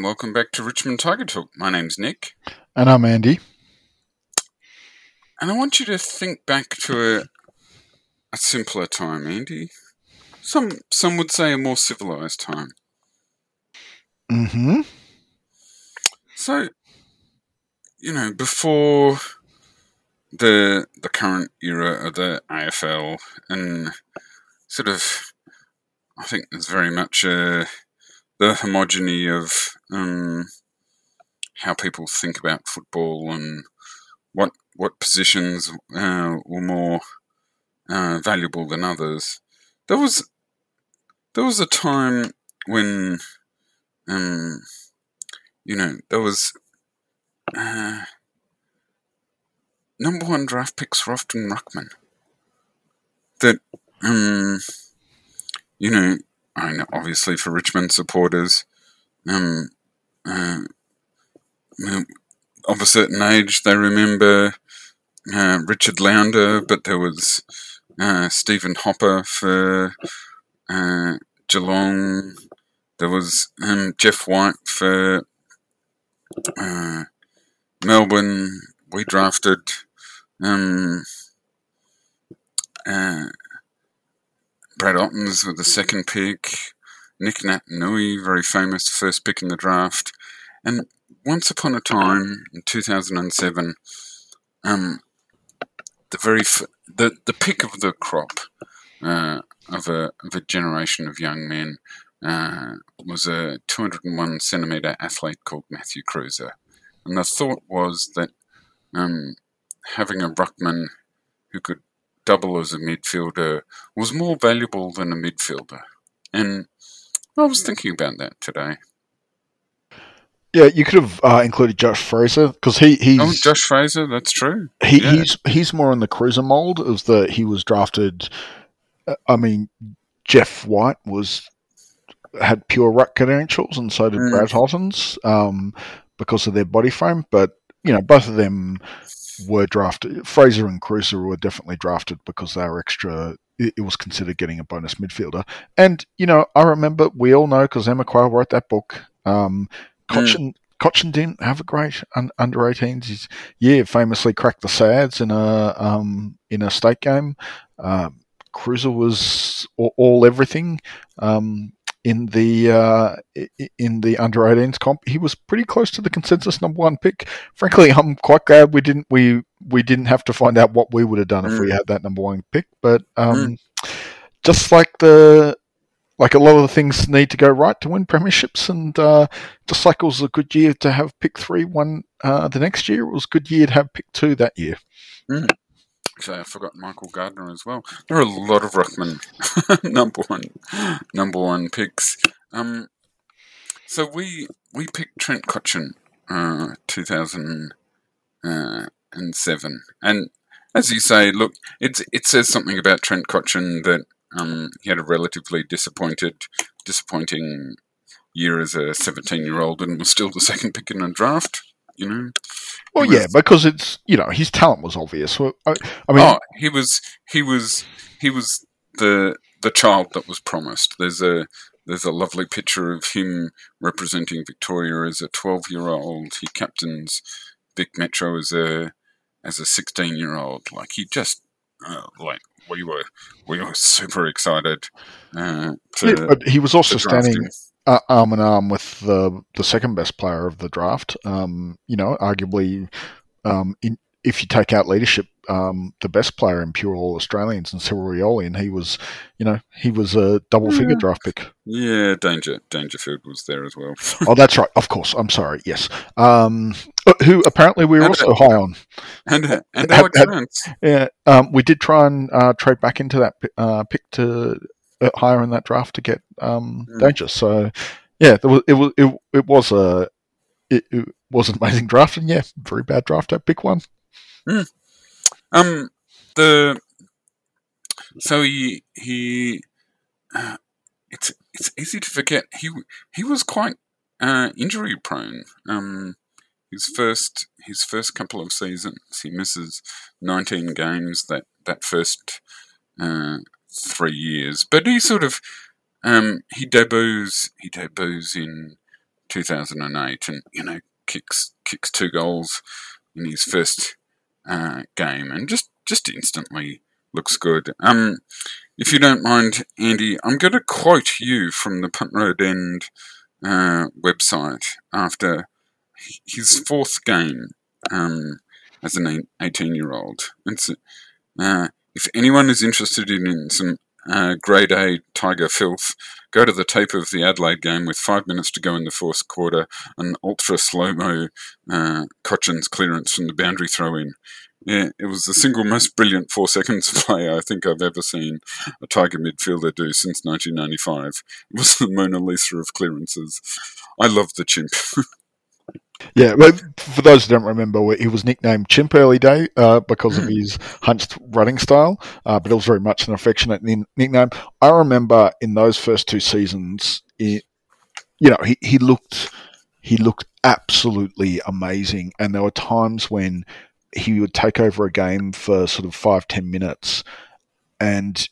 and welcome back to Richmond Tiger Talk. My name's Nick. And I'm Andy. And I want you to think back to a, a simpler time, Andy. Some some would say a more civilized time. Mm-hmm. So, you know, before the the current era of the AFL, and sort of, I think there's very much a the homogeny of um, how people think about football and what what positions uh, were more uh, valuable than others. There was there was a time when um, you know there was uh, number one draft picks were often ruckman. That um, you know I know, obviously for Richmond supporters, um, uh, of a certain age, they remember uh, Richard Lounder, but there was uh, Stephen Hopper for uh, Geelong. There was um, Jeff White for uh, Melbourne. We drafted um, uh, Brad Ottens with the second pick. Nick Naitanui, very famous first pick in the draft. And once upon a time in 2007, um, the very f- the the pick of the crop uh, of a of a generation of young men uh, was a 201 centimeter athlete called Matthew Kreuzer, and the thought was that um, having a ruckman who could double as a midfielder was more valuable than a midfielder. And I was thinking about that today. Yeah, you could have uh, included Josh Fraser because he he's oh Josh Fraser. That's true. He, yeah. He's he's more in the Kreuzer mold as the he was drafted. Uh, I mean, Jeff White was had pure ruck credentials, and so did mm. Brad Ottens um, because of their body frame. But you know, both of them were drafted. Fraser and Kreuzer were definitely drafted because they were extra. It, it was considered getting a bonus midfielder. And, you know, I remember, we all know because Emma Quayle wrote that book. Um, Cotchin, mm. Cotchin didn't have a great un, under 18s. He's, yeah, famously cracked the Sads in a um, in a state game. Um, Kreuzer was all, all everything. Um, in the uh, in the under 18s comp. He was pretty close to the consensus number one pick. Frankly, I'm quite glad we didn't we we didn't have to find out what we would have done mm. if we mm. had that number one pick. But um, mm. just like the like a lot of the things need to go right to win premierships, and uh, just like it was a good year to have pick three one uh, the next year, it was a good year to have pick two that year. Mm. Actually, I forgot Michael Gardner as well. There are a lot of ruckman number one number one picks. Um, so we we picked Trent Cotchin, uh, two thousand and seven, and as you say, look, it it says something about Trent Cotchin that um, he had a relatively disappointed, disappointing year as a seventeen-year-old, and was still the second pick in the draft. You know, well, was, yeah, because it's you know his talent was obvious. I, I mean, oh, he was he was he was the the child that was promised. There's a there's a lovely picture of him representing Victoria as a 12 year old. He captains Vic Metro as a as a 16 year old. Like he just uh, like we were we were super excited. Uh, to, yeah, but he was also standing uh, arm in arm with the the second best player of the draft. Um, you know, arguably, um, in, if you take out leadership, um, the best player in pure All Australians and Cyril Rioli, and he was, you know, he was a double figure yeah. draft pick. Yeah, Danger Dangerfield was there as well. oh, that's right. Of course. I'm sorry. Yes. Um, who apparently we were and, also uh, high on. And uh, and Alex had, Yeah. Um, we did try and uh, trade back into that uh, pick to uh, higher in that draft to get um, mm. Danger. So yeah, was, it was it, it was a it, it, was an amazing draft, and yeah, very bad draft at pick one. Mm. Um, the so he he uh, it's it's easy to forget he he was quite uh, injury prone. Um, his first his first couple of seasons, he misses nineteen games. That that first uh, three years. But he sort of um, he debuts he debuts in 2008, and you know kicks kicks two goals in his first uh, game, and just just instantly looks good. Um, if you don't mind, Andy, I'm going to quote you from the Punt Road End uh, website after his fourth game um, as an 18 year old. Uh, if anyone is interested in some uh, grade A Tiger filth, go to the tape of the Adelaide game with five minutes to go in the fourth quarter, an ultra slow mo uh, Cotchin's clearance from the boundary throw in. Yeah, it was the single most brilliant four seconds play I think I've ever seen a Tiger midfielder do since 1995. It was the Mona Lisa of clearances. I love the chimp. Yeah, well, for those who don't remember, he was nicknamed Chimp early day uh, because of hmm. his hunched running style, uh, but it was very much an affectionate nickname. I remember in those first two seasons, it, you know, he, he looked he looked absolutely amazing, and there were times when he would take over a game for sort of five ten minutes, and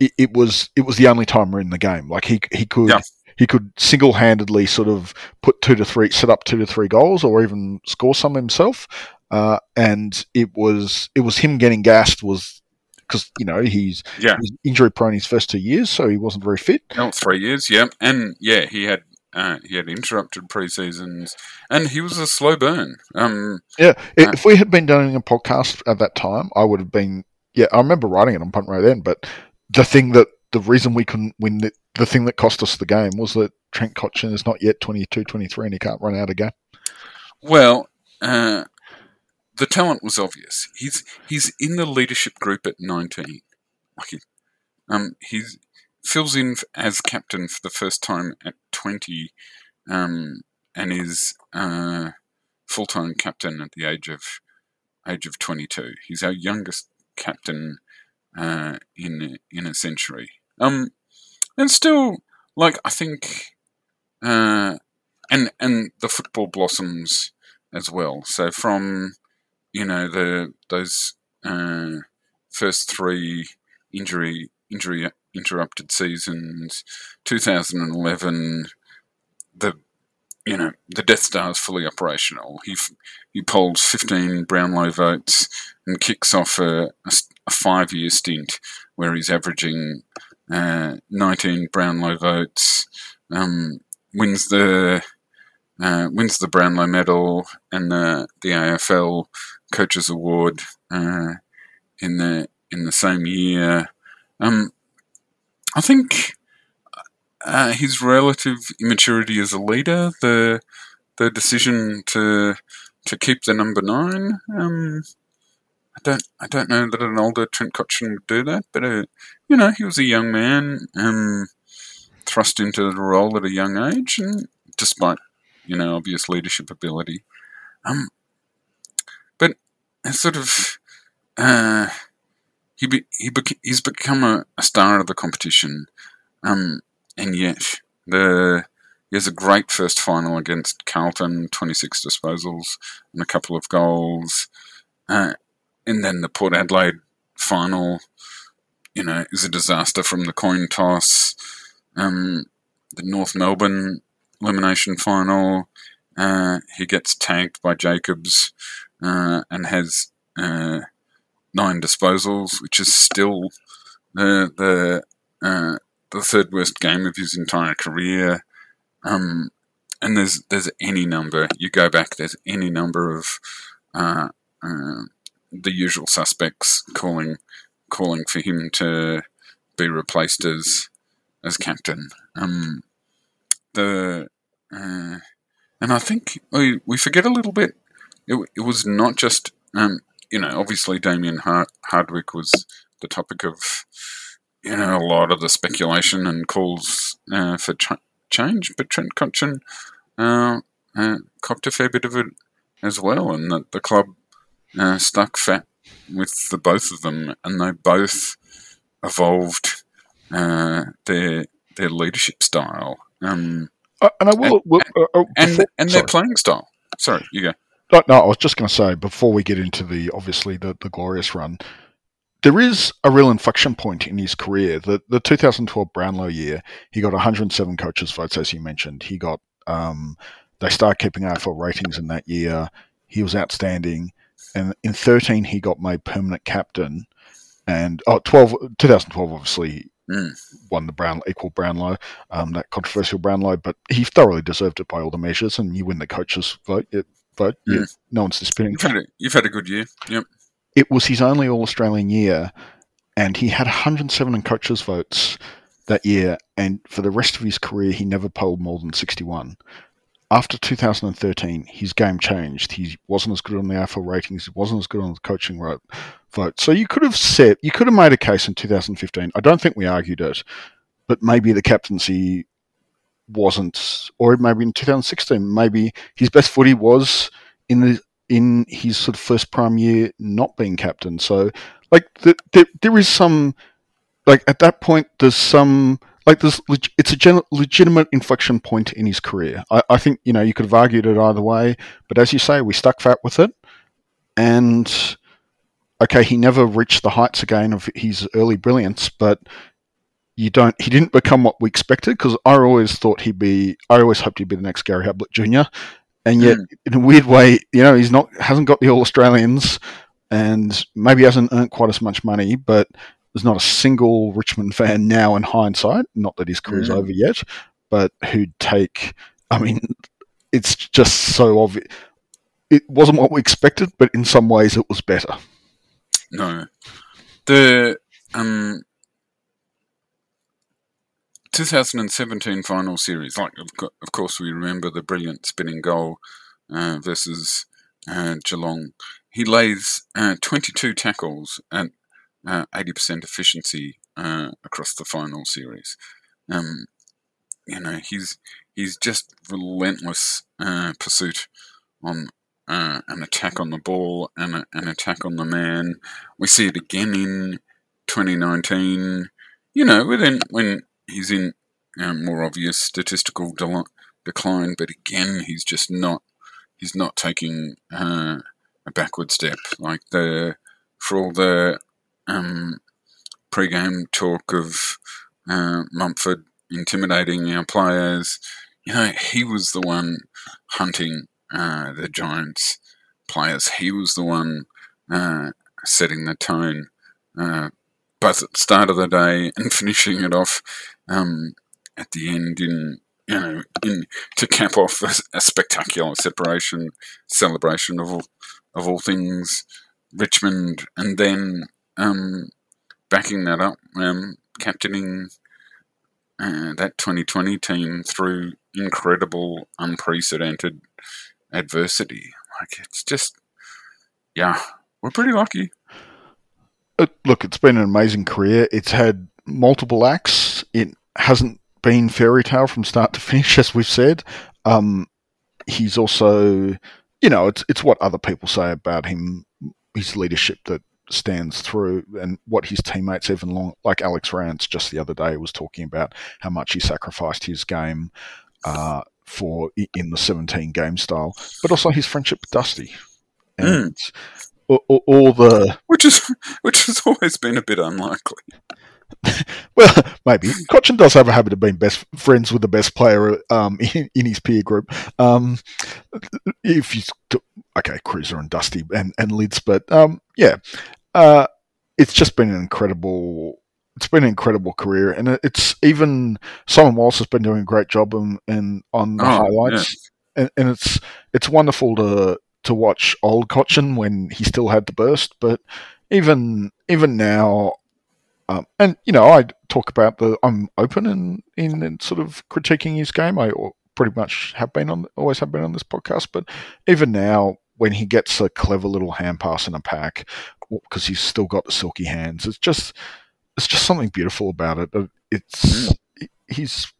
it, it was it was the only time we're in the game. Like he he could. Yeah he could single handedly sort of put two to three, set up two to three goals, or even score some himself. Uh, and it was it was him getting gassed was because you know he's, yeah. he's injury prone his first two years, so he wasn't very fit. three years, yeah, and yeah, he had uh, he had interrupted pre seasons, and he was a slow burn. Um, yeah, if uh, we had been doing a podcast at that time, I would have been. Yeah, I remember writing it on Punt Road then, but the thing that the reason we couldn't win the, the thing that cost us the game was that Trent Cotchin is not yet 22, 23 and he can't run out a game. Well, uh, the talent was obvious. He's he's in the leadership group at 19. Like, um, he fills in as captain for the first time at 20 um, and is uh, full-time captain at the age of age of 22. He's our youngest captain uh, in in a century. Um, and still, like I think, uh, and and the football blossoms as well. So from you know the those uh, first three injury injury interrupted seasons, 2011, the you know the Death Star is fully operational. He he polls 15 Brownlow votes and kicks off a, a, a five year stint where he's averaging uh, 19 Brownlow votes, um, wins the uh, wins the Brownlow Medal and the the AFL Coaches Award uh, in the in the same year. Um, I think uh, his relative immaturity as a leader, the the decision to to keep the number nine. Um, I don't I don't know that an older Trent Cotchin would do that, but uh, you know he was a young man, um, thrust into the role at a young age, and despite you know obvious leadership ability, um, but sort of uh, he be, he he's become a, a, star of the competition, um, and yet the he has a great first final against Carlton, 26 disposals and a couple of goals. Uh, and then the Port Adelaide final, you know, is a disaster from the coin toss. Um, the North Melbourne elimination final, uh, he gets tagged by Jacobs uh, and has uh, nine disposals, which is still the the uh, the third worst game of his entire career. Um, and there's there's any number you go back. There's any number of uh, uh, the usual suspects calling calling for him to be replaced as as captain. Um, the uh, and I think we we forget a little bit. It, it was not just um, you know obviously Damien Hardwick was the topic of you know a lot of the speculation and calls uh, for ch- change, but Trent Cotchin uh, uh, copped a fair bit of it as well, and the, the club uh, stuck fat with the both of them, and they both evolved uh, their their leadership style. Um, uh, and I will, and, will, uh, uh and, and their playing style. Sorry, you go. No, no, I was just going to say before we get into the obviously the, the glorious run, there is a real inflection point in his career. The the 2012 Brownlow year, he got 107 coaches votes, as you mentioned. He got Um, they started keeping AFL ratings in that year. He was outstanding. And in 13, he got made permanent captain. And oh, 12, 2012, obviously, Mm. won the Brown equal Brownlow, um, that controversial Brownlow, but he thoroughly deserved it by all the measures. And you win the coaches' vote. It, vote, yeah, Mm. no one's disputing. You've had a, you've had a good year. Yep. It was his only All Australian year, and he had 107 in coaches' votes that year. And for the rest of his career, he never polled more than 61. After 2013, his game changed. He wasn't as good on the AFL ratings. He wasn't as good on the coaching vote. So you could have said, you could have made a case in 2015. I don't think we argued it, but maybe the captaincy wasn't, or maybe in 2016, maybe his best footy was in the in his sort of first prime year not being captain. So like the, the, there is some like at that point there's some like there's it's a gen- legitimate inflection point in his career. I, I think you know you could have argued it either way, but as you say, we stuck fat with it, and okay, he never reached the heights again of his early brilliance, but you don't. He didn't become what we expected because I always thought he'd be. I always hoped he'd be the next Gary Ablett Jr. And yet, mm. in a weird way, you know, he's not hasn't got the All Australians, and maybe hasn't earned quite as much money, but there's not a single Richmond fan now in hindsight, not that his career's over yet, but who'd take. I mean, it's just so obvious. It wasn't what we expected, but in some ways, it was better. No. The um 2017 final series, like of, co- of course we remember the brilliant spinning goal uh, versus uh, Geelong. He lays uh, 22 tackles at uh, 80% efficiency uh, across the final series. Um, you know, he's he's just relentless uh, pursuit on uh, an attack on the ball and a, an attack on the man. We see it again in 2019. You know, within when he's in um, more obvious statistical del- decline, but again, he's just not. He's not taking uh, a backward step. Like the for all the um, pre-game talk of uh, Mumford intimidating our players. You know, he was the one hunting uh, the Giants players. He was the one uh, setting the tone, uh, both at the start of the day and finishing it off um, at the end in you know in to cap off a, a spectacular separation celebration of all of all things Richmond, and then um, backing that up, um, captaining uh, that 2020 team through incredible, unprecedented adversity. Like it's just, yeah, we're pretty lucky. Uh, look, it's been an amazing career. It's had multiple acts. It hasn't been fairy tale from start to finish, as we've said. Um, he's also, you know, it's it's what other people say about him, his leadership that stands through, and what his teammates even long, like Alex Rance, just the other day was talking about how much he sacrificed his game uh, for in the 17 game style, but also his friendship with Dusty, and all, all, all the which is which has always been a bit unlikely. Well, maybe Cotchin does have a habit of being best friends with the best player um, in, in his peer group. Um, if you okay, Cruiser and Dusty and and Lids, but um, yeah, uh, it's just been an incredible. It's been an incredible career, and it's even Simon Wallace has been doing a great job in, in on the Oh, highlights, and, and it's it's wonderful to to watch old Cotchin when he still had the burst, but even even now, um, and you know, I talk about the I'm open in, in in sort of critiquing his game. I pretty much have been on, always have been on this podcast, but even now, when he gets a clever little hand pass in a pack, because he's still got the silky hands, it's just it's just something beautiful about it. It's he's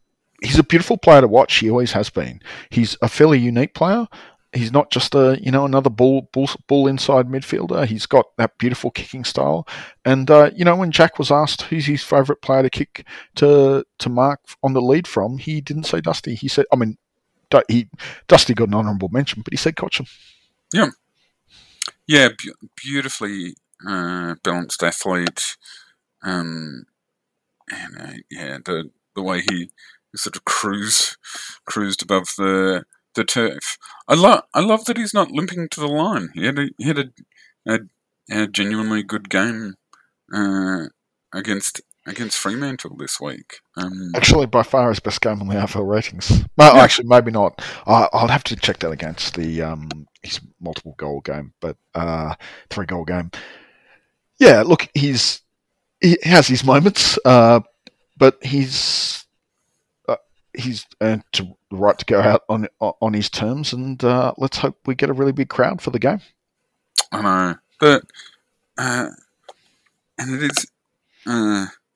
he's a beautiful player to watch. He always has been. He's a fairly unique player. He's not just a you know another bull bull, bull inside midfielder. He's got that beautiful kicking style. And uh, you know when Jack was asked who's his favourite player to kick to to mark on the lead from, he didn't say Dusty. He said, I mean, he Dusty got an honourable mention, but he said Cotchin. Yeah, bu- beautifully uh, balanced athlete. Um, and uh, yeah, the the way he sort of cruise cruised above the the turf. I love I love that he's not limping to the line. He had a, he had a, a, a genuinely good game uh, against against Fremantle this week. Um, actually, by far his best game on the AFL ratings. Well, yeah. actually, maybe not. I, will have to check that against the um, his multiple goal game, but uh, three goal game. Yeah, look, he's he has his moments, uh, but he's uh, he's earned the right to go out on on his terms, and uh, let's hope we get a really big crowd for the game. I know, but uh, and it is.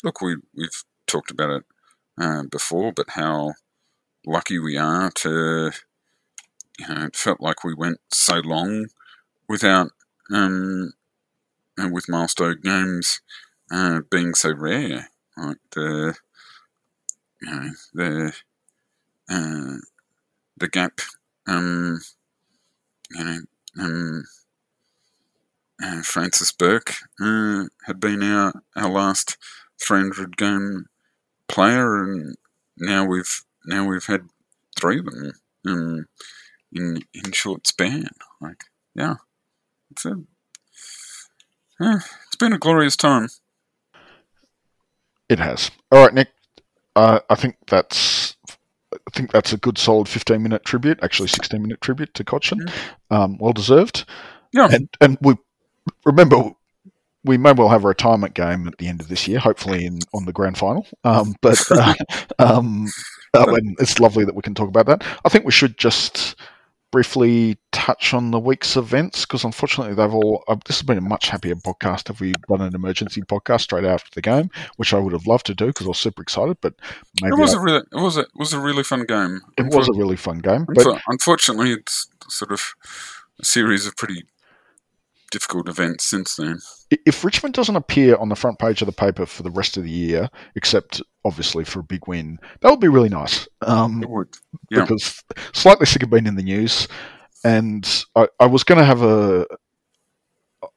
Uh, look, we we've talked about it uh, before, but how lucky we are to. You know, it felt like we went so long without um, with milestone games uh, being so rare. Like the, you know, the, uh, the gap, um, you know, um, uh, Francis Bourke uh, had been our, our last 300 game player, and now we've now we've had three of them um, in in short span. Like, yeah, it's a yeah, it's been a glorious time. It has. All right, Nick. Uh, I think that's I think that's a good solid 15 minute tribute, actually 16 minute tribute to Cotchin. Mm. Um, well deserved. Yeah. And, and we remember we may well have a retirement game at the end of this year, hopefully in on the grand final. Um, but uh, um, uh, it's lovely that we can talk about that. I think we should just briefly touch on the week's events because unfortunately they've all. Uh, this has been a much happier podcast if we done an emergency podcast straight after the game, which I would have loved to do because I was super excited. But maybe it was I, a really, it was a, it was a really fun game. It was a really fun game, but unfortunately, it's sort of a series of pretty difficult events since then. If Richmond doesn't appear on the front page of the paper for the rest of the year, except obviously for a big win, that would be really nice. Um, it would, yeah. Because slightly sick of being in the news, and I, I was going to have a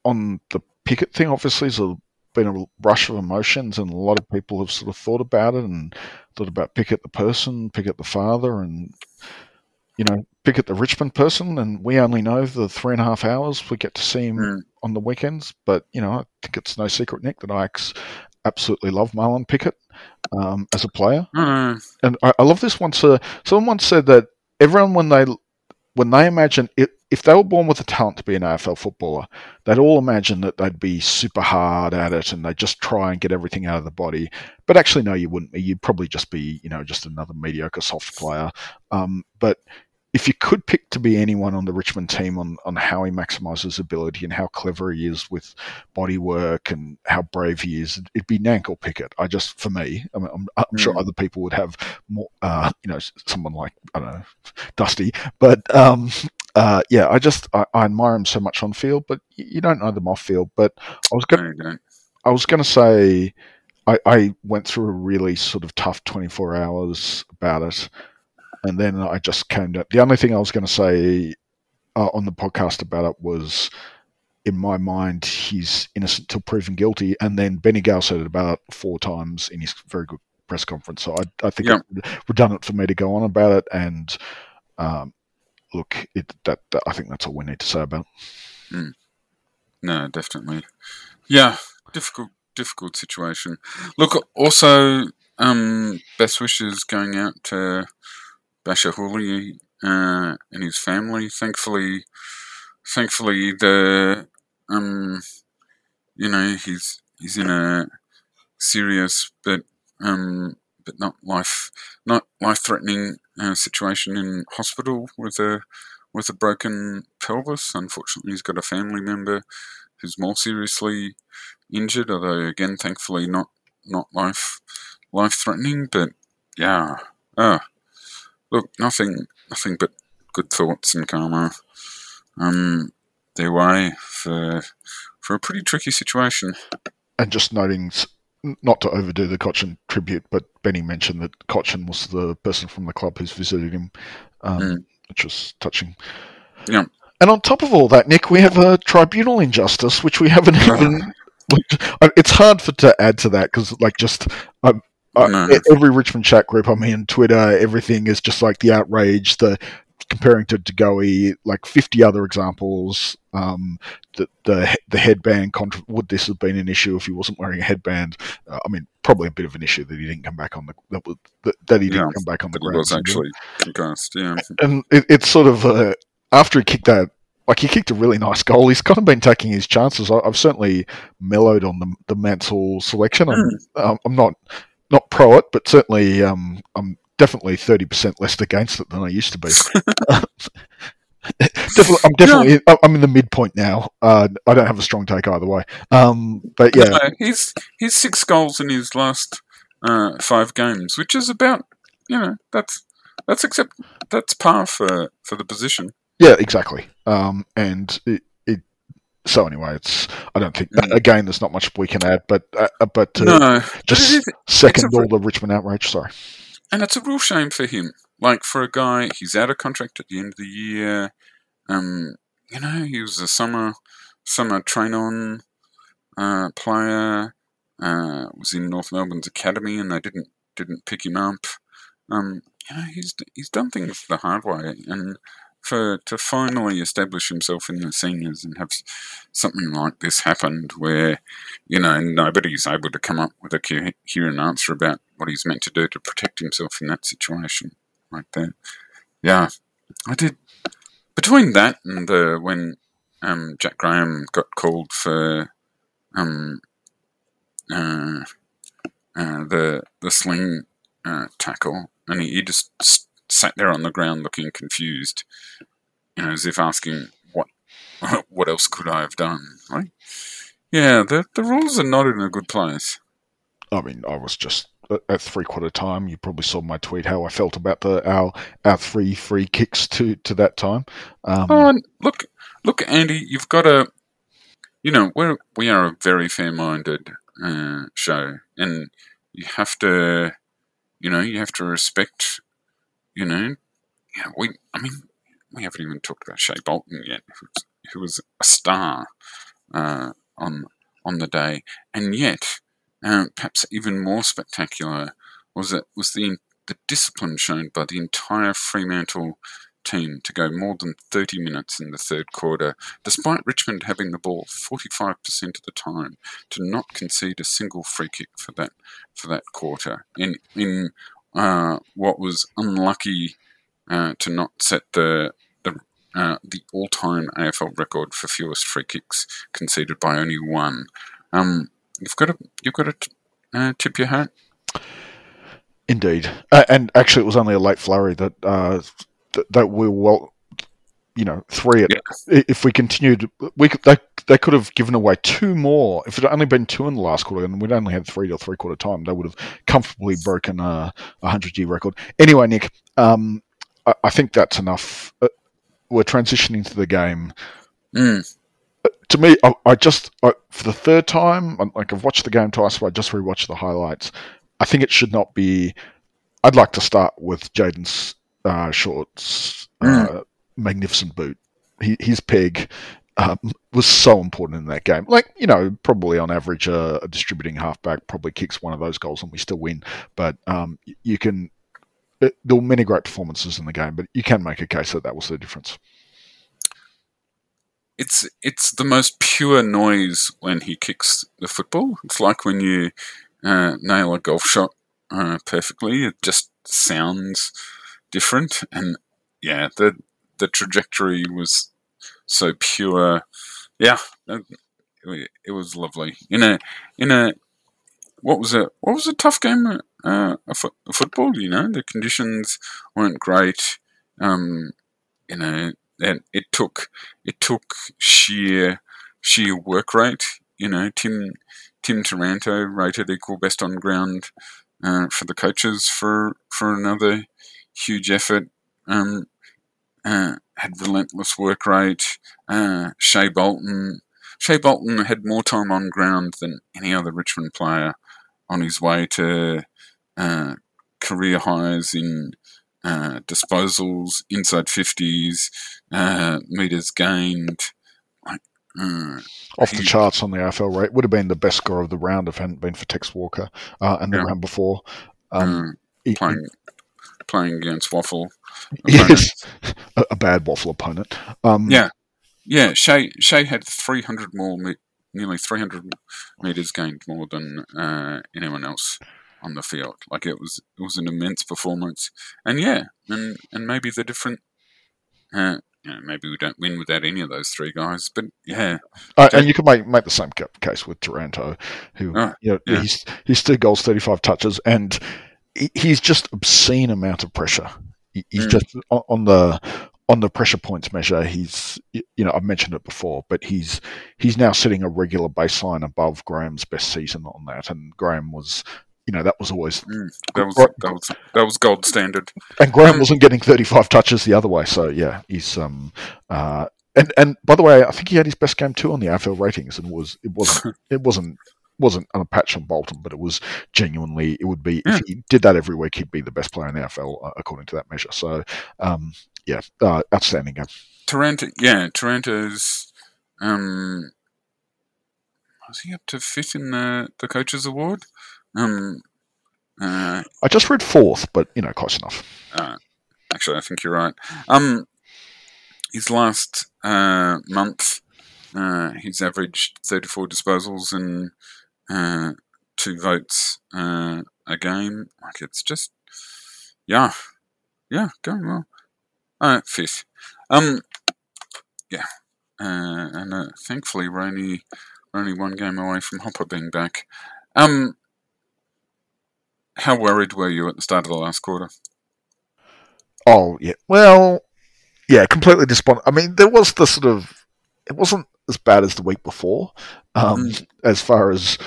on the Pickett thing. Obviously, there's been a rush of emotions, and a lot of people have sort of thought about it and thought about Pickett the person, Pickett the father, and you know, pick Pickett the Richmond person, and we only know the three and a half hours we get to see him mm. on the weekends. But you know, I think it's no secret, Nick, that I absolutely love Marlion Pickett um, as a player, mm. and I, I, love this one. So someone once said that everyone when they when they imagine it, if they were born with the talent to be an AFL footballer, they'd all imagine that they'd be super hard at it and they'd just try and get everything out of the body. But actually, no, you wouldn't. You'd probably just be, you know, just another mediocre soft player. Um, but if you could pick to be anyone on the Richmond team on, on how he maximises ability and how clever he is with body work and how brave he is, it'd be Nank or Pickett. I just, for me, I am mm. sure other people would have more, uh, you know, someone like, I don't know, Dusty. But um, uh, yeah, I just, I, I, admire him so much on field, but you don't know them off field. But I was going no, I was going to say, I, I went through a really sort of tough 24 hours about it and then I just came down. The only thing I was going to say uh, on the podcast about it was, in my mind, he's innocent till proven guilty. And then Benny Gale said it about four times in his very good press conference. So I, I think yeah. it's redundant for me to go on about it. And um, look, it, that, that, I think that's all we need to say about it. Mm. No, definitely. Yeah, difficult, difficult situation. Look, also, um, best wishes going out to Bachar Houli uh, and his family. Thankfully, thankfully the um, you know he's he's in a serious but um, but not life not life threatening uh, situation in hospital with a with a broken pelvis. Unfortunately, he's got a family member who's more seriously injured. Although again, thankfully not not life life threatening. But yeah, oh, look, nothing, nothing but good thoughts and karma um, their way for for a pretty tricky situation. And just noting, not to overdo the Cotchin tribute, but Benny mentioned that Cotchin was the person from the club who's visited him, um, mm. which was touching. Yeah. And on top of all that, Nick, we have a tribunal injustice, which we haven't even. it's hard for to add to that because, like, just um, uh, no. every Richmond chat group I'm in, Twitter, everything is just like the outrage, the comparing to De like 50 other examples. Um, the, the the headband contra- would this have been an issue if he wasn't wearing a headband? Uh, I mean, probably a bit of an issue that he didn't come back on the that, that, that he didn't yeah, come back on the ground. was actually concussed, yeah. And it, it's sort of uh, after he kicked that. Like he kicked a really nice goal. He's kind of been taking his chances. I, have certainly mellowed on the the Mansell selection. I'm, mm. I'm not not pro it, but certainly um, I'm definitely thirty percent less against it than I used to be. definitely, I'm definitely yeah. I'm in the midpoint now. Uh, I don't have a strong take either way. Um, but yeah, no, he's he's six goals in his last uh, five games, which is about you know that's that's accept that's par for for the position. Yeah, exactly. Um, and it, it, so anyway, it's I don't think mm. again there's not much we can add, but uh, but uh, no, just but second all the Richmond outrage. Sorry. And it's a real shame for him. Like for a guy, he's out of contract at the end of the year. Um, you know, he was a summer summer train on uh, player. Uh, was in North Melbourne's academy, and they didn't didn't pick him up. Um, you know, he's he's done things the hard way, and for to finally establish himself in the seniors and have something like this happened where you know nobody's able to come up with a coherent answer about what he's meant to do to protect himself in that situation right there. Yeah i did. Between that and the when um, jack graham got called for um, uh, uh, the the sling uh, tackle and he, he just sat there on the ground looking confused, you know, as if asking, "What, what else could I have done?" Right? Yeah, the the rules are not in a good place. I mean, I was just at three quarter time. You probably saw my tweet how I felt about the our our three free kicks to to that time. Um, oh, look, look, Andy, you've got a, you know, we're we are a very fair minded uh, show, and you have to, you know, you have to respect you know, yeah, we. I mean, we haven't even talked about Shai Bolton yet, who was a star uh, on on the day, and yet, uh, perhaps even more spectacular was it was the the discipline shown by the entire Fremantle team to go more than 30 minutes in the third quarter, despite Richmond having the ball 45% of the time, to not concede a single free kick for that for that quarter. In in uh, what was unlucky uh, to not set the the, uh, the all time AFL record for fewest free kicks conceded by only one. Um, you've got to you've got to uh, tip your hat. Indeed, uh, and actually, it was only a late flurry that th- that we well you know, three. Yeah. If we continued, we could, they they could have given away two more. If it had only been two in the last quarter, and we'd only had three to three quarter time, they would have comfortably broken a, a hundred year record. Anyway, Nick, um, I, I, think that's enough. Uh, we're transitioning to the game. Mm. To me, I, I just I, for the third time, like I've watched the game twice, but I just rewatched the highlights. I think it should not be. I'd like to start with Jayden's uh, Short's. Mm. Uh, magnificent boot. He, his peg um, was so important in that game. Like, you know, probably on average, uh, a distributing halfback probably kicks one of those goals and we still win. But um, you can, it, uh, there were many great performances in the game, but you can make a case that that was the difference. It's it's the most pure noise when he kicks the football. It's like when you uh, nail a golf shot uh, perfectly. It just sounds different, and yeah, the the trajectory was so pure. Yeah, it, was lovely. In a in a what was it? What was a tough game? Uh, a, fo- a football. You know, the conditions weren't great. Um, you know, and it took it took sheer sheer work rate. You know, Tim Tim Taranto rated equal best on ground uh, for the coaches for for another huge effort. Um, uh, had relentless work rate. Uh, Shai Bolton. Shai Bolton had more time on ground than any other Richmond player on his way to uh, career highs in uh, disposals, inside 50s, uh, meters gained. Like, uh, Off the he- charts on the AFL rate. Would have been the best score of the round if it hadn't been for Tex Walker uh, and the Yeah. round before. Um, uh, he- playing playing against Waffle. Yes, a, a bad waffle opponent. Um, Yeah. Yeah, Shea Shea had 300 more, me- nearly 300 meters gained more than uh, anyone else on the field. Like it was, it was an immense performance. And yeah, and and maybe the different, uh, you know, maybe we don't win without any of those three guys. But yeah, Uh, and you can make make the same case with Taranto, who Oh, you know, yeah. he's he's two goals, thirty five touches, and he's just obscene amount of pressure. He, he's Mm. just on, the on the pressure points measure. He's you know I've mentioned it before, but he's he's now setting a regular baseline above Graham's best season on that, and Graham was. You know that was always, that was that was that was gold standard. and Graham wasn't getting thirty-five touches the other way. So yeah, he's um, uh, and and by the way, I think he had his best game too on the AFL ratings, and was it wasn't it wasn't wasn't on a patch on Bolton, but it was genuinely it would be Yeah. if he did that every week, he'd be the best player in the AFL uh, according to that measure. So um, yeah, uh, outstanding game. Taranto, yeah, Taranto's. Um, was he up to fifth in the the coaches award? Um, uh, I just read fourth, but you know, close enough. Uh, actually, I think you're right. Um, his last uh, month, uh, he's averaged 34 disposals and uh, two votes uh, a game. Like it's just, yeah, yeah, going well. Uh, fifth. Um, yeah, uh, and uh, thankfully we're only we're only one game away from Hopper being back. Um, how worried were you at the start of the last quarter? Oh yeah, well, yeah, completely disappointed. I mean, there was the sort of it wasn't as bad as the week before, um, Mm. as far as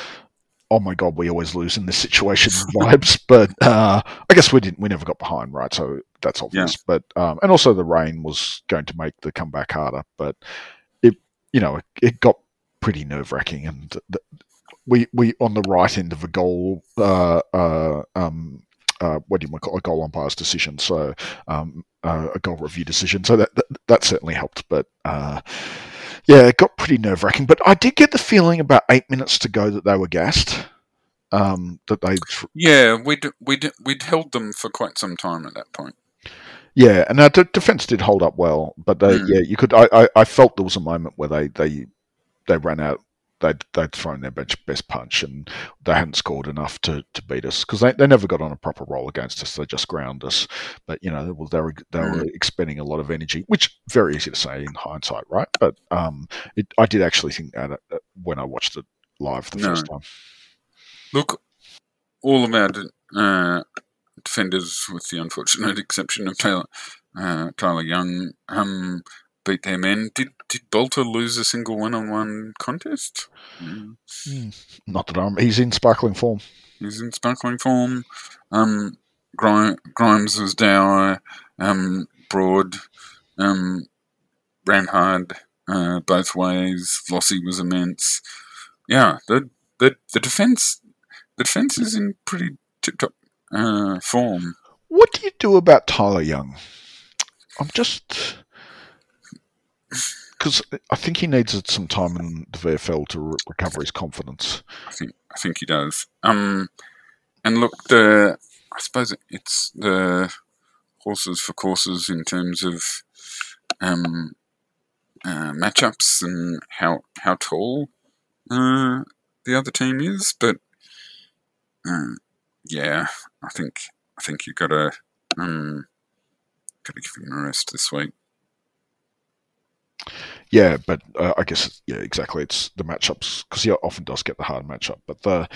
oh my god, we always lose in this situation vibes. But uh, I guess we didn't. We never got behind, right? So that's obvious. But um, and also the rain was going to make the comeback harder. But it, you know, it, it got pretty nerve wracking, and th- we we on the right end of a goal. Uh, uh, um, uh, what do you want call it? a goal umpire's decision? So um, uh, a goal review decision. So that that, that certainly helped. But uh, yeah, it got pretty nerve wracking. But I did get the feeling about eight minutes to go that they were gassed. Um, that they, Yeah, we'd we'd we'd held them for quite some time at that point. yeah, and our de- defense did hold up well. But they, Mm. yeah, you could. I, I, I felt there was a moment where they they they ran out. They'd, they'd thrown their best, best punch and they hadn't scored enough to, to beat us because they, they never got on a proper roll against us. They just ground us. But, you know, they were, they were, they were expending a lot of energy, which very easy to say in hindsight, right? But um, it, I did actually think that uh, when I watched it live the No. first time. Look, all of our uh, defenders, with the unfortunate exception of Taylor uh, Tyler Young, um, beat their men. Did did Balta lose a single one-on-one contest? Mm. Not that I'm, he's in sparkling form. He's in sparkling form. Um, Gri- Grimes was dour. Um, Broad um, ran hard uh, both ways. Vossi was immense. Yeah, the the the defense the defense is in pretty tip top uh, form. What do you do about Tyler Young? I'm just because I think he needs some time in the VFL to re- recover his confidence. I think I think he does. Um, and look, the I suppose it's the horses for courses in terms of um, uh, matchups and how how tall uh, the other team is, but uh, yeah, I think I think you've gotta um, gotta give him a rest this week. Yeah, but uh, I guess yeah, exactly. It's the matchups because he often does get the hard matchup, but the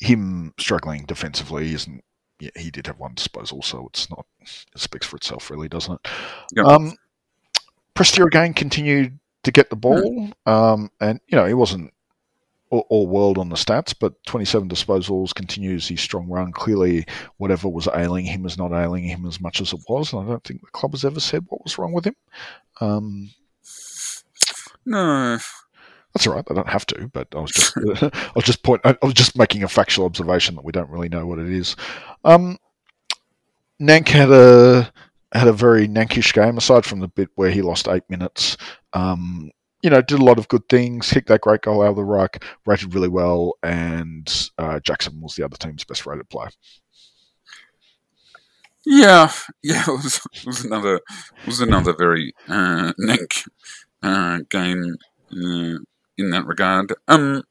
him struggling defensively isn't. Yeah, he did have one disposal, so it's not. It speaks for itself, really, doesn't it? Yep. Um, Prestia again continued to get the ball, um, and you know he wasn't all, all world on the stats, but 27 disposals continues his strong run. Clearly, whatever was ailing him is not ailing him as much as it was, and I don't think the club has ever said what was wrong with him. Um, No, that's all right. They don't have to, but I was just I was just point I was just making a factual observation that we don't really know what it is. Um, Nank had a had a very Nankish game, aside from the bit where he lost eight minutes. Um, you know, did a lot of good things, kicked that great goal out of the ruck, rated really well, and uh, Jackson was the other team's best rated player. Yeah, yeah, it was, it was another it was another very uh, Nank uh, game uh, in that regard. Um,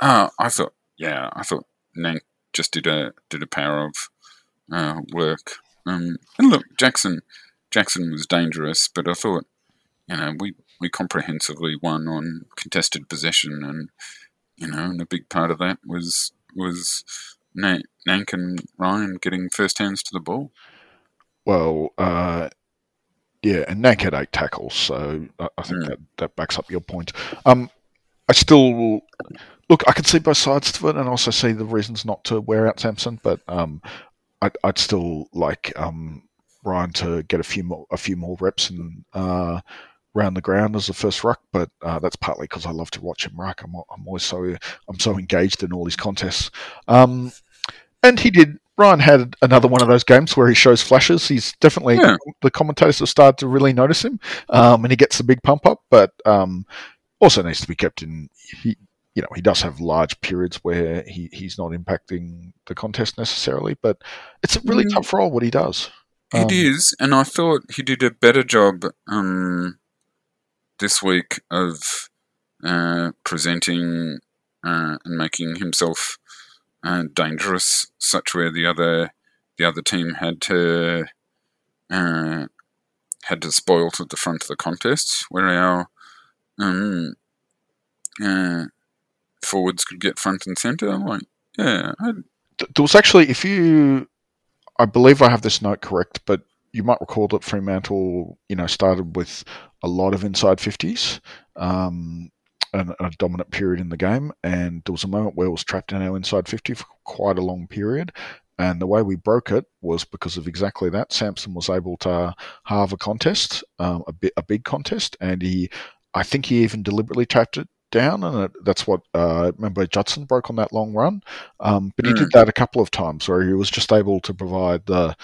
uh, I thought, yeah, I thought Nank just did a did a power of uh, work. Um, and look, Jackson Jackson was dangerous, but I thought, you know, we we comprehensively won on contested possession, and you know, and a big part of that was was Nank and Ryan getting first hands to the ball. Well, uh, yeah, and Nank had eight tackles, so I think mm. that that backs up your point. Um, I still look. I can see both sides to it, and also see the reasons not to wear out Samson, but um, I'd, I'd still like um Ryan to get a few more a few more reps and uh around the ground as the first ruck, but uh, that's partly because I love to watch him ruck. I'm, I'm always so I'm so engaged in all these contests. Um, and he did. Ryan had another one of those games where he shows flashes. He's definitely yeah. the commentators have started to really notice him, um, and he gets the big pump up. But um, also needs to be kept in. He, you know, he does have large periods where he, he's not impacting the contest necessarily, but it's a really mm. tough role what he does. It um, is, and I thought he did a better job um, this week of uh, presenting uh, and making himself uh, dangerous, such where the other the other team had to uh, had to spoil at the front of the contest, where our um, uh, forwards could get front and center. Like, yeah, I'd... there was actually if you, I believe I have this note correct, but you might recall that Fremantle, you know, started with a lot of inside fifties. Um, and a dominant period in the game, and there was a moment where it was trapped in our inside 50 for quite a long period. And the way we broke it was because of exactly that. Samson was able to halve a contest, um, a, bit, a big contest, and he, I think he even deliberately trapped it down, and it, that's what uh, remember Judson broke on that long run. Um, but he mm. did that a couple of times where he was just able to provide the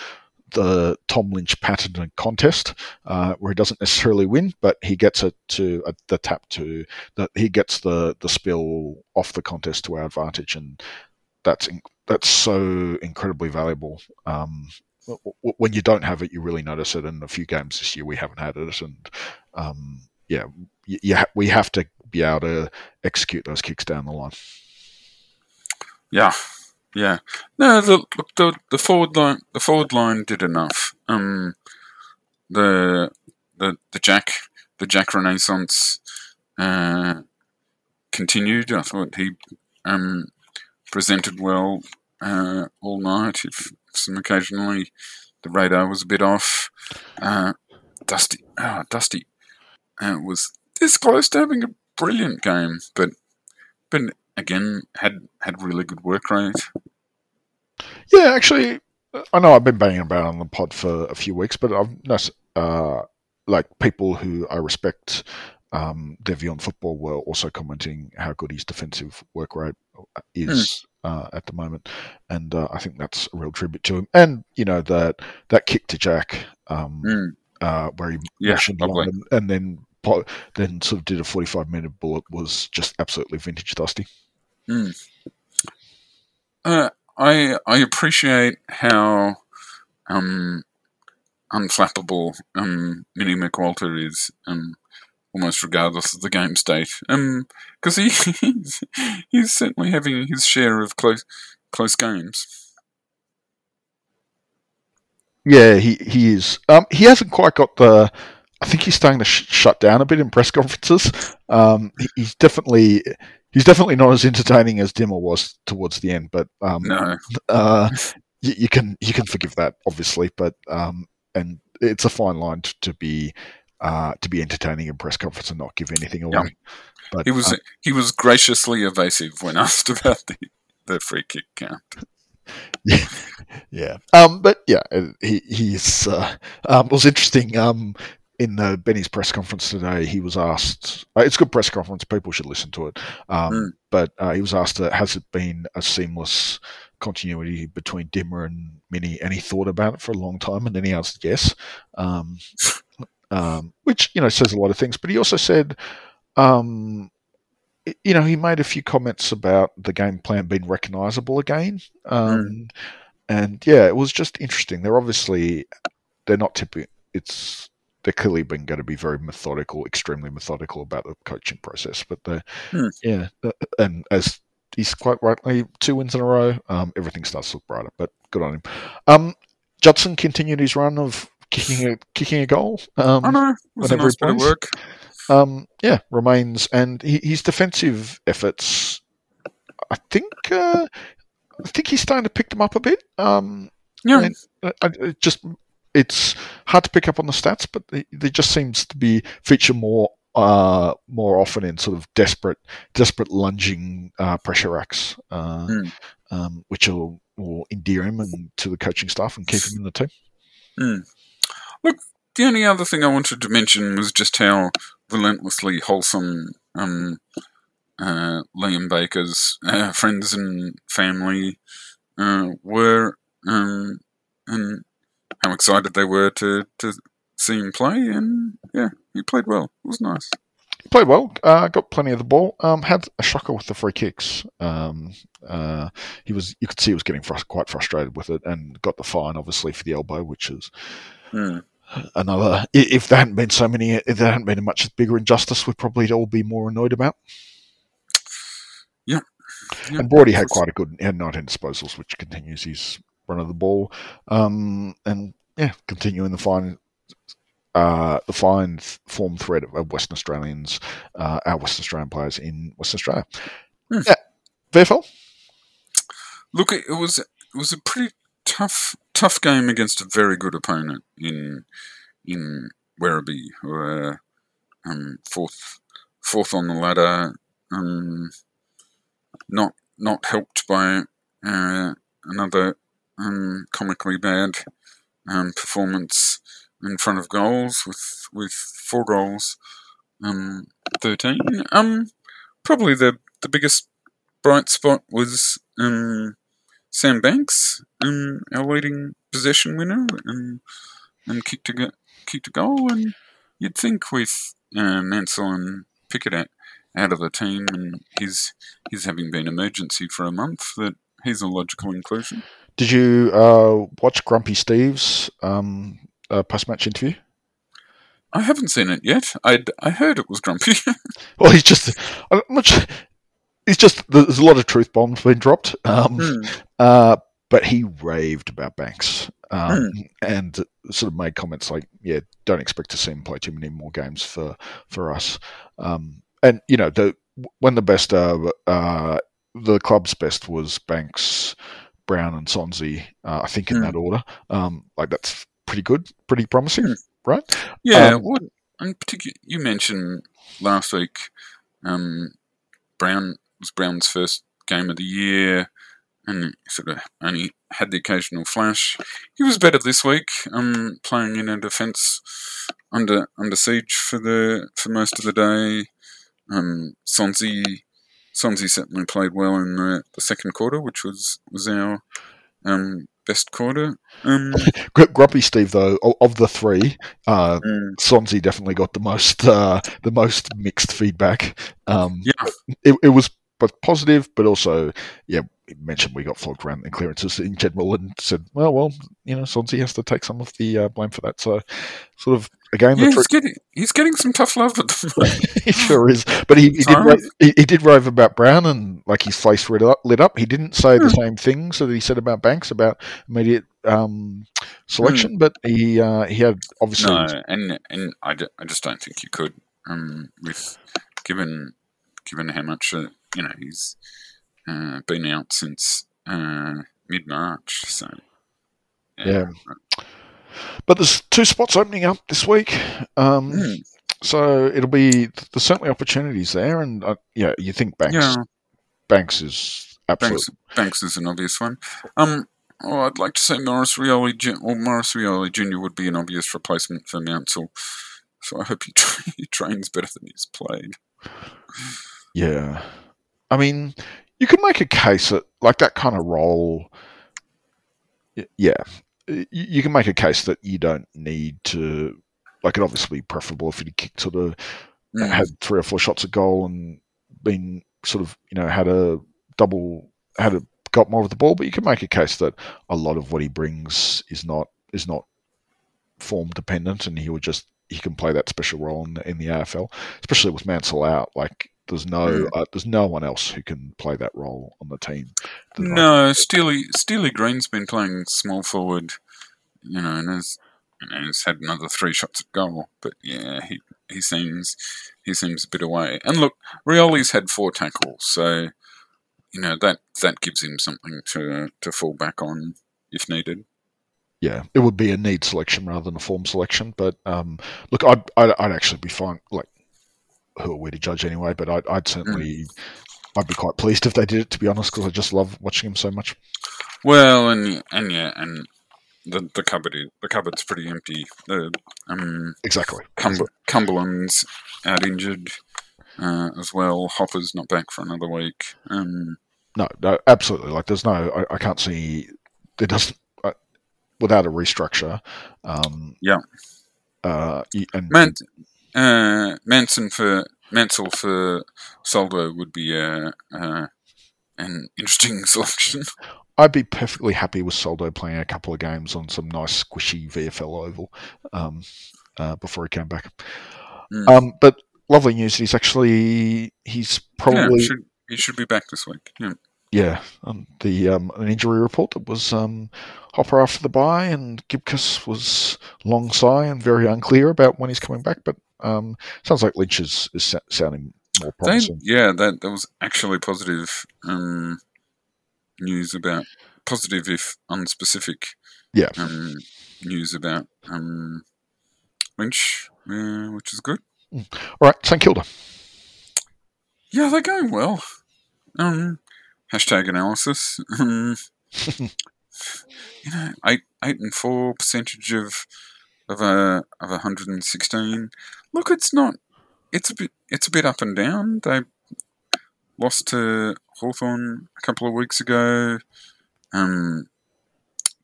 the Tom Lynch patented contest, uh, where he doesn't necessarily win, but he gets it to uh, the tap to that he gets the the spill off the contest to our advantage, and that's in, that's so incredibly valuable. Um, when you don't have it, you really notice it. In a few games this year, we haven't had it, and um, yeah, we have to be able to execute those kicks down the line. Yeah, yeah. No, the the the forward line the forward line did enough. Um, the the the Jack the Jack Renaissance uh, continued. I thought he um, presented well uh, all night. If some occasionally the radar was a bit off. Uh, Dusty, oh, Dusty uh, was this close to having a brilliant game, but but again had had really good work rate. Yeah, actually, I know I've been banging about on the pod for a few weeks, but I've uh, like people who I respect um, their view on football were also commenting how good his defensive work rate is mm. uh, at the moment, and uh, I think that's a real tribute to him. And you know that that kick to Jack, um, mm. uh, where he yeah, and, and, then then sort of did a forty-five minute bullet was just absolutely vintage Dusty. Mm. I I appreciate how um, unflappable um, Minnie McQualter is, um, almost regardless of the game state. Because um, he he's, he's certainly having his share of close close games. Yeah, he he is. Um, he hasn't quite got the. I think he's starting to sh- shut down a bit in press conferences. Um, he's definitely he's definitely not as entertaining as Dimmer was towards the end, but um, no, uh, you, you, can you can forgive that obviously, but um, and it's a fine line to, to be uh, to be entertaining in press conference and not give anything away. Yeah. But he was uh, he was graciously evasive when asked about the the free kick count. Yeah, yeah. Um, but yeah, he he's uh, um, it was interesting. Um, in the Benny's press conference today, he was asked. Uh, it's a good press conference. People should listen to it. Um, mm. But uh, he was asked, uh, "Has it been a seamless continuity between Dimmer and Minnie?" And he thought about it for a long time, and then he answered yes. Um, um, which you know says a lot of things. But he also said, um, you know, he made a few comments about the game plan being recognisable again, um, mm. and yeah, it was just interesting. They're obviously they're not typical. It's they're clearly been going to be very methodical, extremely methodical about the coaching process. But the mm. yeah, uh, and as he's quite rightly two wins in a row, um, everything starts to look brighter. But good on him. Um, Judson continued his run of kicking a kicking a goal. Um, I know. It nice bit of work. Um, yeah, remains and he, his defensive efforts. I think uh, I think he's starting to pick them up a bit. Um, yeah, uh, it just it's hard to pick up on the stats, but they, just seems to be feature more uh, more often in sort of desperate desperate lunging uh, pressure acts, uh, mm. um, which will, will endear him and to the coaching staff and keep him in the team. Mm. Look, the only other thing I wanted to mention was just how relentlessly wholesome um, uh, Liam Baker's uh, friends and family uh, were, um, and how excited they were to, to see him play. And yeah, he played well. It was nice. He played well. Uh, got plenty of the ball. Um, had a shocker with the free kicks. Um, uh, he was. You could see he was getting quite frustrated with it, and got the fine obviously for the elbow, which is. Mm another. If there hadn't been so many, if there hadn't been a much bigger injustice, we'd probably all be more annoyed about. Yeah. yeah. And Brody had quite a good, had 19 disposals, which continues his run of the ball. Um, and yeah, continuing the fine, uh, the fine form thread of Western Australians, uh, our Western Australian players in Western Australia. Hmm. Yeah. VFL? Look, it was it was a pretty tough tough game against a very good opponent in in Werribee, who are um, fourth fourth on the ladder. Um, not not helped by uh, another um, comically bad um, performance in front of goals with with four goals, um, thirteen. Um, probably the the biggest bright spot was um, Sam Banks, um, our leading possession winner, and and kicked a kicked a goal. And you'd think with uh, Mansell and Pickett out, out of the team, and his his having been emergency for a month, that he's a logical inclusion. Did you uh, watch Grumpy Steve's um, uh, post match interview? I haven't seen it yet. I I heard it was grumpy. well, he's just. I'm not sure, it's just there's a lot of truth bombs being dropped. Um, mm. uh, but he raved about Banks um, mm. and sort of made comments like, "Yeah, don't expect to see him play too many more games for for us." Um, and you know, the when the best uh, uh, the club's best was Banks, Brown, and Sonsie. Uh, I think in mm. that order. Um, like that's pretty good, pretty promising, hmm. right? Yeah. Um, what, in particular, you mentioned last week. Um, Brown was Brown's first game of the year, and sort of only had the occasional flash. He was better this week, um, playing in a defence under under siege for the for most of the day. Um, Sonsie Sonsie certainly played well in the, the second quarter, which was was our um, best quarter. Um, Grumpy Steve, though, of the three, uh, mm. Definitely got the most uh, the most mixed feedback. Um, yeah, it, it was both positive, but also, yeah, mentioned we got flogged around and clearances in general and said, well, well, you know, Sonsie has to take some of the uh, blame for that. So, sort of, again, yeah, he's, getting, he's getting some tough love at the moment. he sure is. But he, he did rave, he, he, did rave about Brown and, like, his face lit up. Lit up. He didn't say the hmm. same things so that he said about Banks about immediate um, selection, mm. but he uh, he had obviously. No, and, and I, d- I just don't think you could, um, with given given how much. Uh, you know, he's uh, been out since uh, mid March. So, yeah. yeah. But there's two spots opening up this week. Um, mm. So it'll be, there's certainly opportunities there. And uh, yeah, you think Banks, yeah. Banks is absolutely. Banks, Banks is an obvious one. Um, Oh, I'd like to say Maurice Rioli, or Maurice Rioli Jr. would be an obvious replacement for Mansell. So I hope he, tra- he trains better than he's played. Yeah, I mean, you can make a case that like that kind of role. Yeah, you can make a case that you don't need to like it obviously be preferable if he'd kicked sort of Mm. had three or four shots at goal and been sort of you know had a double had a got more of the ball. But you can make a case that a lot of what he brings is not is not form dependent, and he would just he can play that special role in, in the AFL, especially with Mansell out. Like there's no uh, there's no one else who can play that role on the team. No, Steely Steely Green's been playing small forward, you know, and has you know, has had another three shots at goal. But yeah, he he seems he seems a bit away. And look, Rioli's had four tackles, so you know that that gives him something to to fall back on if needed. yeah, it would be a need selection rather than a form selection. But um, look, I'd, I'd I'd actually be fine. Like, who are we to judge anyway? But I'd, I'd certainly I'd be quite pleased if they did it. To be honest, because I just love watching him so much. Well, and and yeah, and the the cupboard is, the cupboard's pretty empty. The um Exactly. Cumber, Cumberland's out injured uh, as well. Hopper's not back for another week. Um, No, no, absolutely. Like, there's no. I, I can't see. There doesn't. Uh, without a restructure. Um, Yeah. Uh, and Man, uh, Manson for Mansell for Soldo would be uh, uh, an interesting selection. I'd be perfectly happy with Soldo playing a couple of games on some nice squishy VFL oval um, uh, before he came back. Mm. Um, but lovely news. He's actually he's probably yeah, should, he should be back this week. Yeah. yeah. Um, the um, an injury report that was um, Hopper after the bye, and Gibcus was long sigh and very unclear about when he's coming back. But um, sounds like Lynch is, is sounding more They, promising. yeah, that that was actually positive um, news about positive if unspecific. Yeah. Um, news about um, Lynch, uh, which is good. All right, St Kilda. Yeah, they're going well. Um, hashtag analysis. Um, you know, eight eight and four percentage of of a of a hundred and sixteen. Look, it's not. It's a bit. It's a bit up and down. They lost to Hawthorn a couple of weeks ago. Um,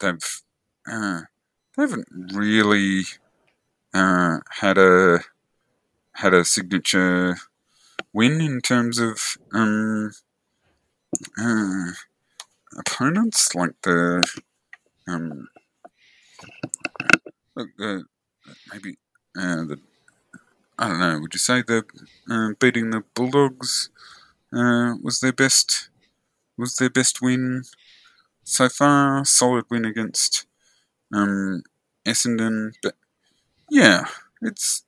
they've uh, they haven't really uh, had a had a signature win in terms of um, uh, opponents like the um, look, maybe uh, the I don't know. Would you say the uh, beating the Bulldogs uh, was their best was their best win so far? Solid win against um, Essendon, but yeah, it's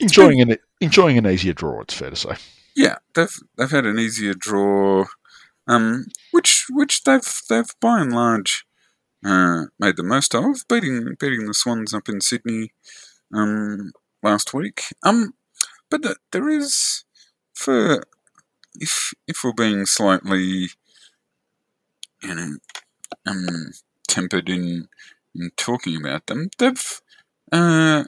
Enjoying an enjoying an easier draw. It's fair to say. yeah, they've they've had an easier draw, um, which which they've they've by and large uh, made the most of, beating beating the Swans up in Sydney um, last week. Um, but the, there is for if if we're being slightly, you know, um, tempered in in talking about them, they've uh,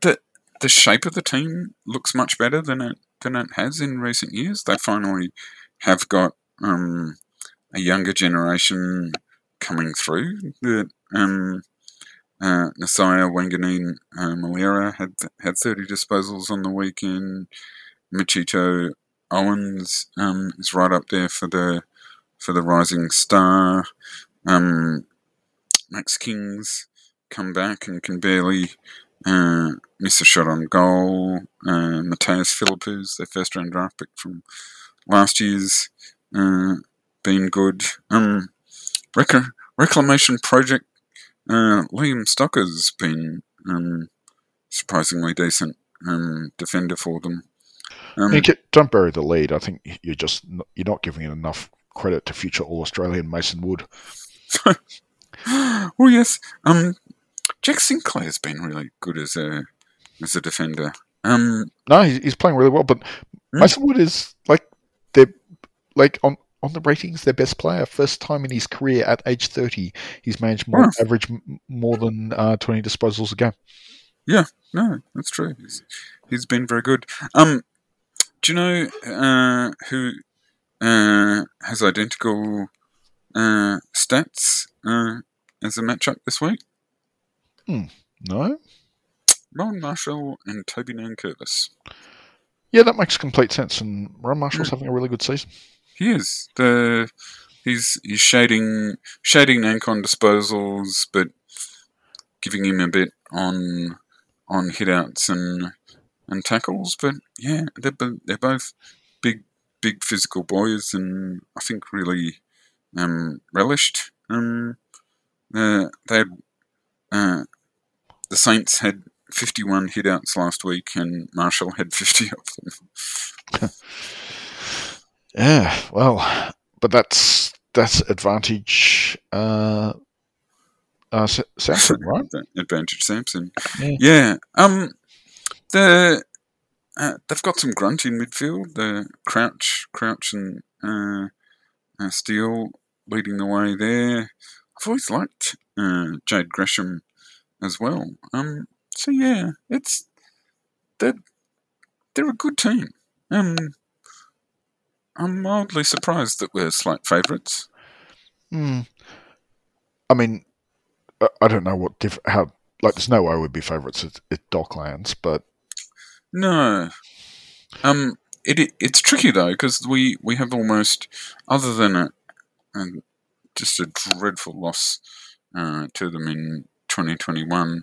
the the shape of the team looks much better than it than it has in recent years. They finally have got um, a younger generation coming through. That um, uh, Nasiah Wanganeen uh, Milera had had thirty disposals on the weekend. Mitchito Owens um, is right up there for the for the rising star. Um, Max King's come back and can barely uh, miss a shot on goal. Uh, Mattaes Phillipou, their first round draft pick from last year's, uh, been good. Um, rec- reclamation project. Uh, Liam Stocker's been um, surprisingly decent um, defender for them. Um, get- don't bury the lead. I think you're just you're not giving it enough credit to future All Australian Mason Wood. well, yes. Um, Jack Sinclair's been really good as a as a defender. Um, No, he's, he's playing really well. But Mm. Mason Wood is like they're like on on the ratings their best player. First time in his career at age thirty, he's managed more Wow. average more than uh, twenty disposals a game. Yeah, no, that's true. He's, he's been very good. Um, do you know uh, who uh, has identical uh, stats uh, as a matchup this week? Hmm, No. Rowan Marshall and Toby Nankervis. Yeah, that makes complete sense. And Rowan Marshall's Hmm. having a really good season. He is the he's he's shading shading Nankon disposals, but giving him a bit on on hitouts and and tackles. But yeah, they're they're both big big physical boys, and I think really um, relished. Um, uh, they had, uh, the Saints had. 51 hitouts last week, and Marshall had 50 of them. Yeah, well, but that's that's advantage. Uh, uh, Samson, right? Advantage Samson. Yeah. Yeah. Um. The uh, they've got some grunt in midfield. The Crouch, Crouch, and uh, uh, Steele leading the way there. I've always liked uh, Jade Gresham as well. Um. So yeah, it's they're they're a good team. Um. I'm mildly surprised that we're slight favourites. Hmm. I mean, I- I don't know what diff- how like. There's no way we'd be favourites at, at Docklands, but No. Um, it, it it's tricky though because we we have almost other than a, a just a dreadful loss uh, to them in 2021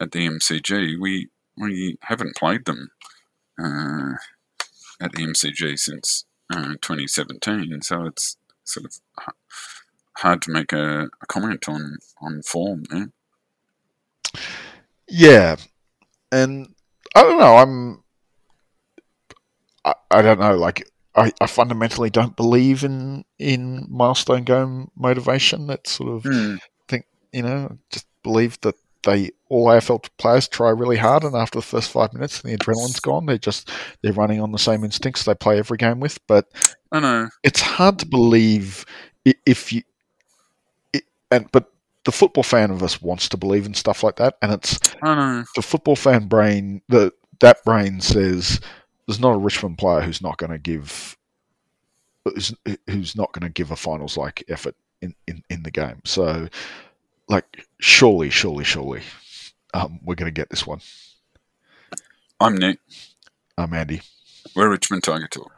at the MCG. We we haven't played them uh, at the MCG since uh, 2017, so it's sort of hard to make a, a comment on on form yeah, and I don't know. I'm. I, I don't know. Like I, I fundamentally don't believe in in milestone game motivation. That sort of think you know just believe that they all AFL players try really hard, and after the first five minutes, and the adrenaline's gone. They're just they're running on the same instincts they play every game with. But I know. it's hard to believe if you it, and but the football fan of us wants to believe in stuff like that, and it's I know. the football fan brain the that brain says there's not a Richmond player who's not going to give who's, who's not going to give a finals like effort in, in, in the game. So, like, surely, surely, surely, um, we're going to get this one. I'm Nick. I'm Andy. We're Richmond Tiger Talk.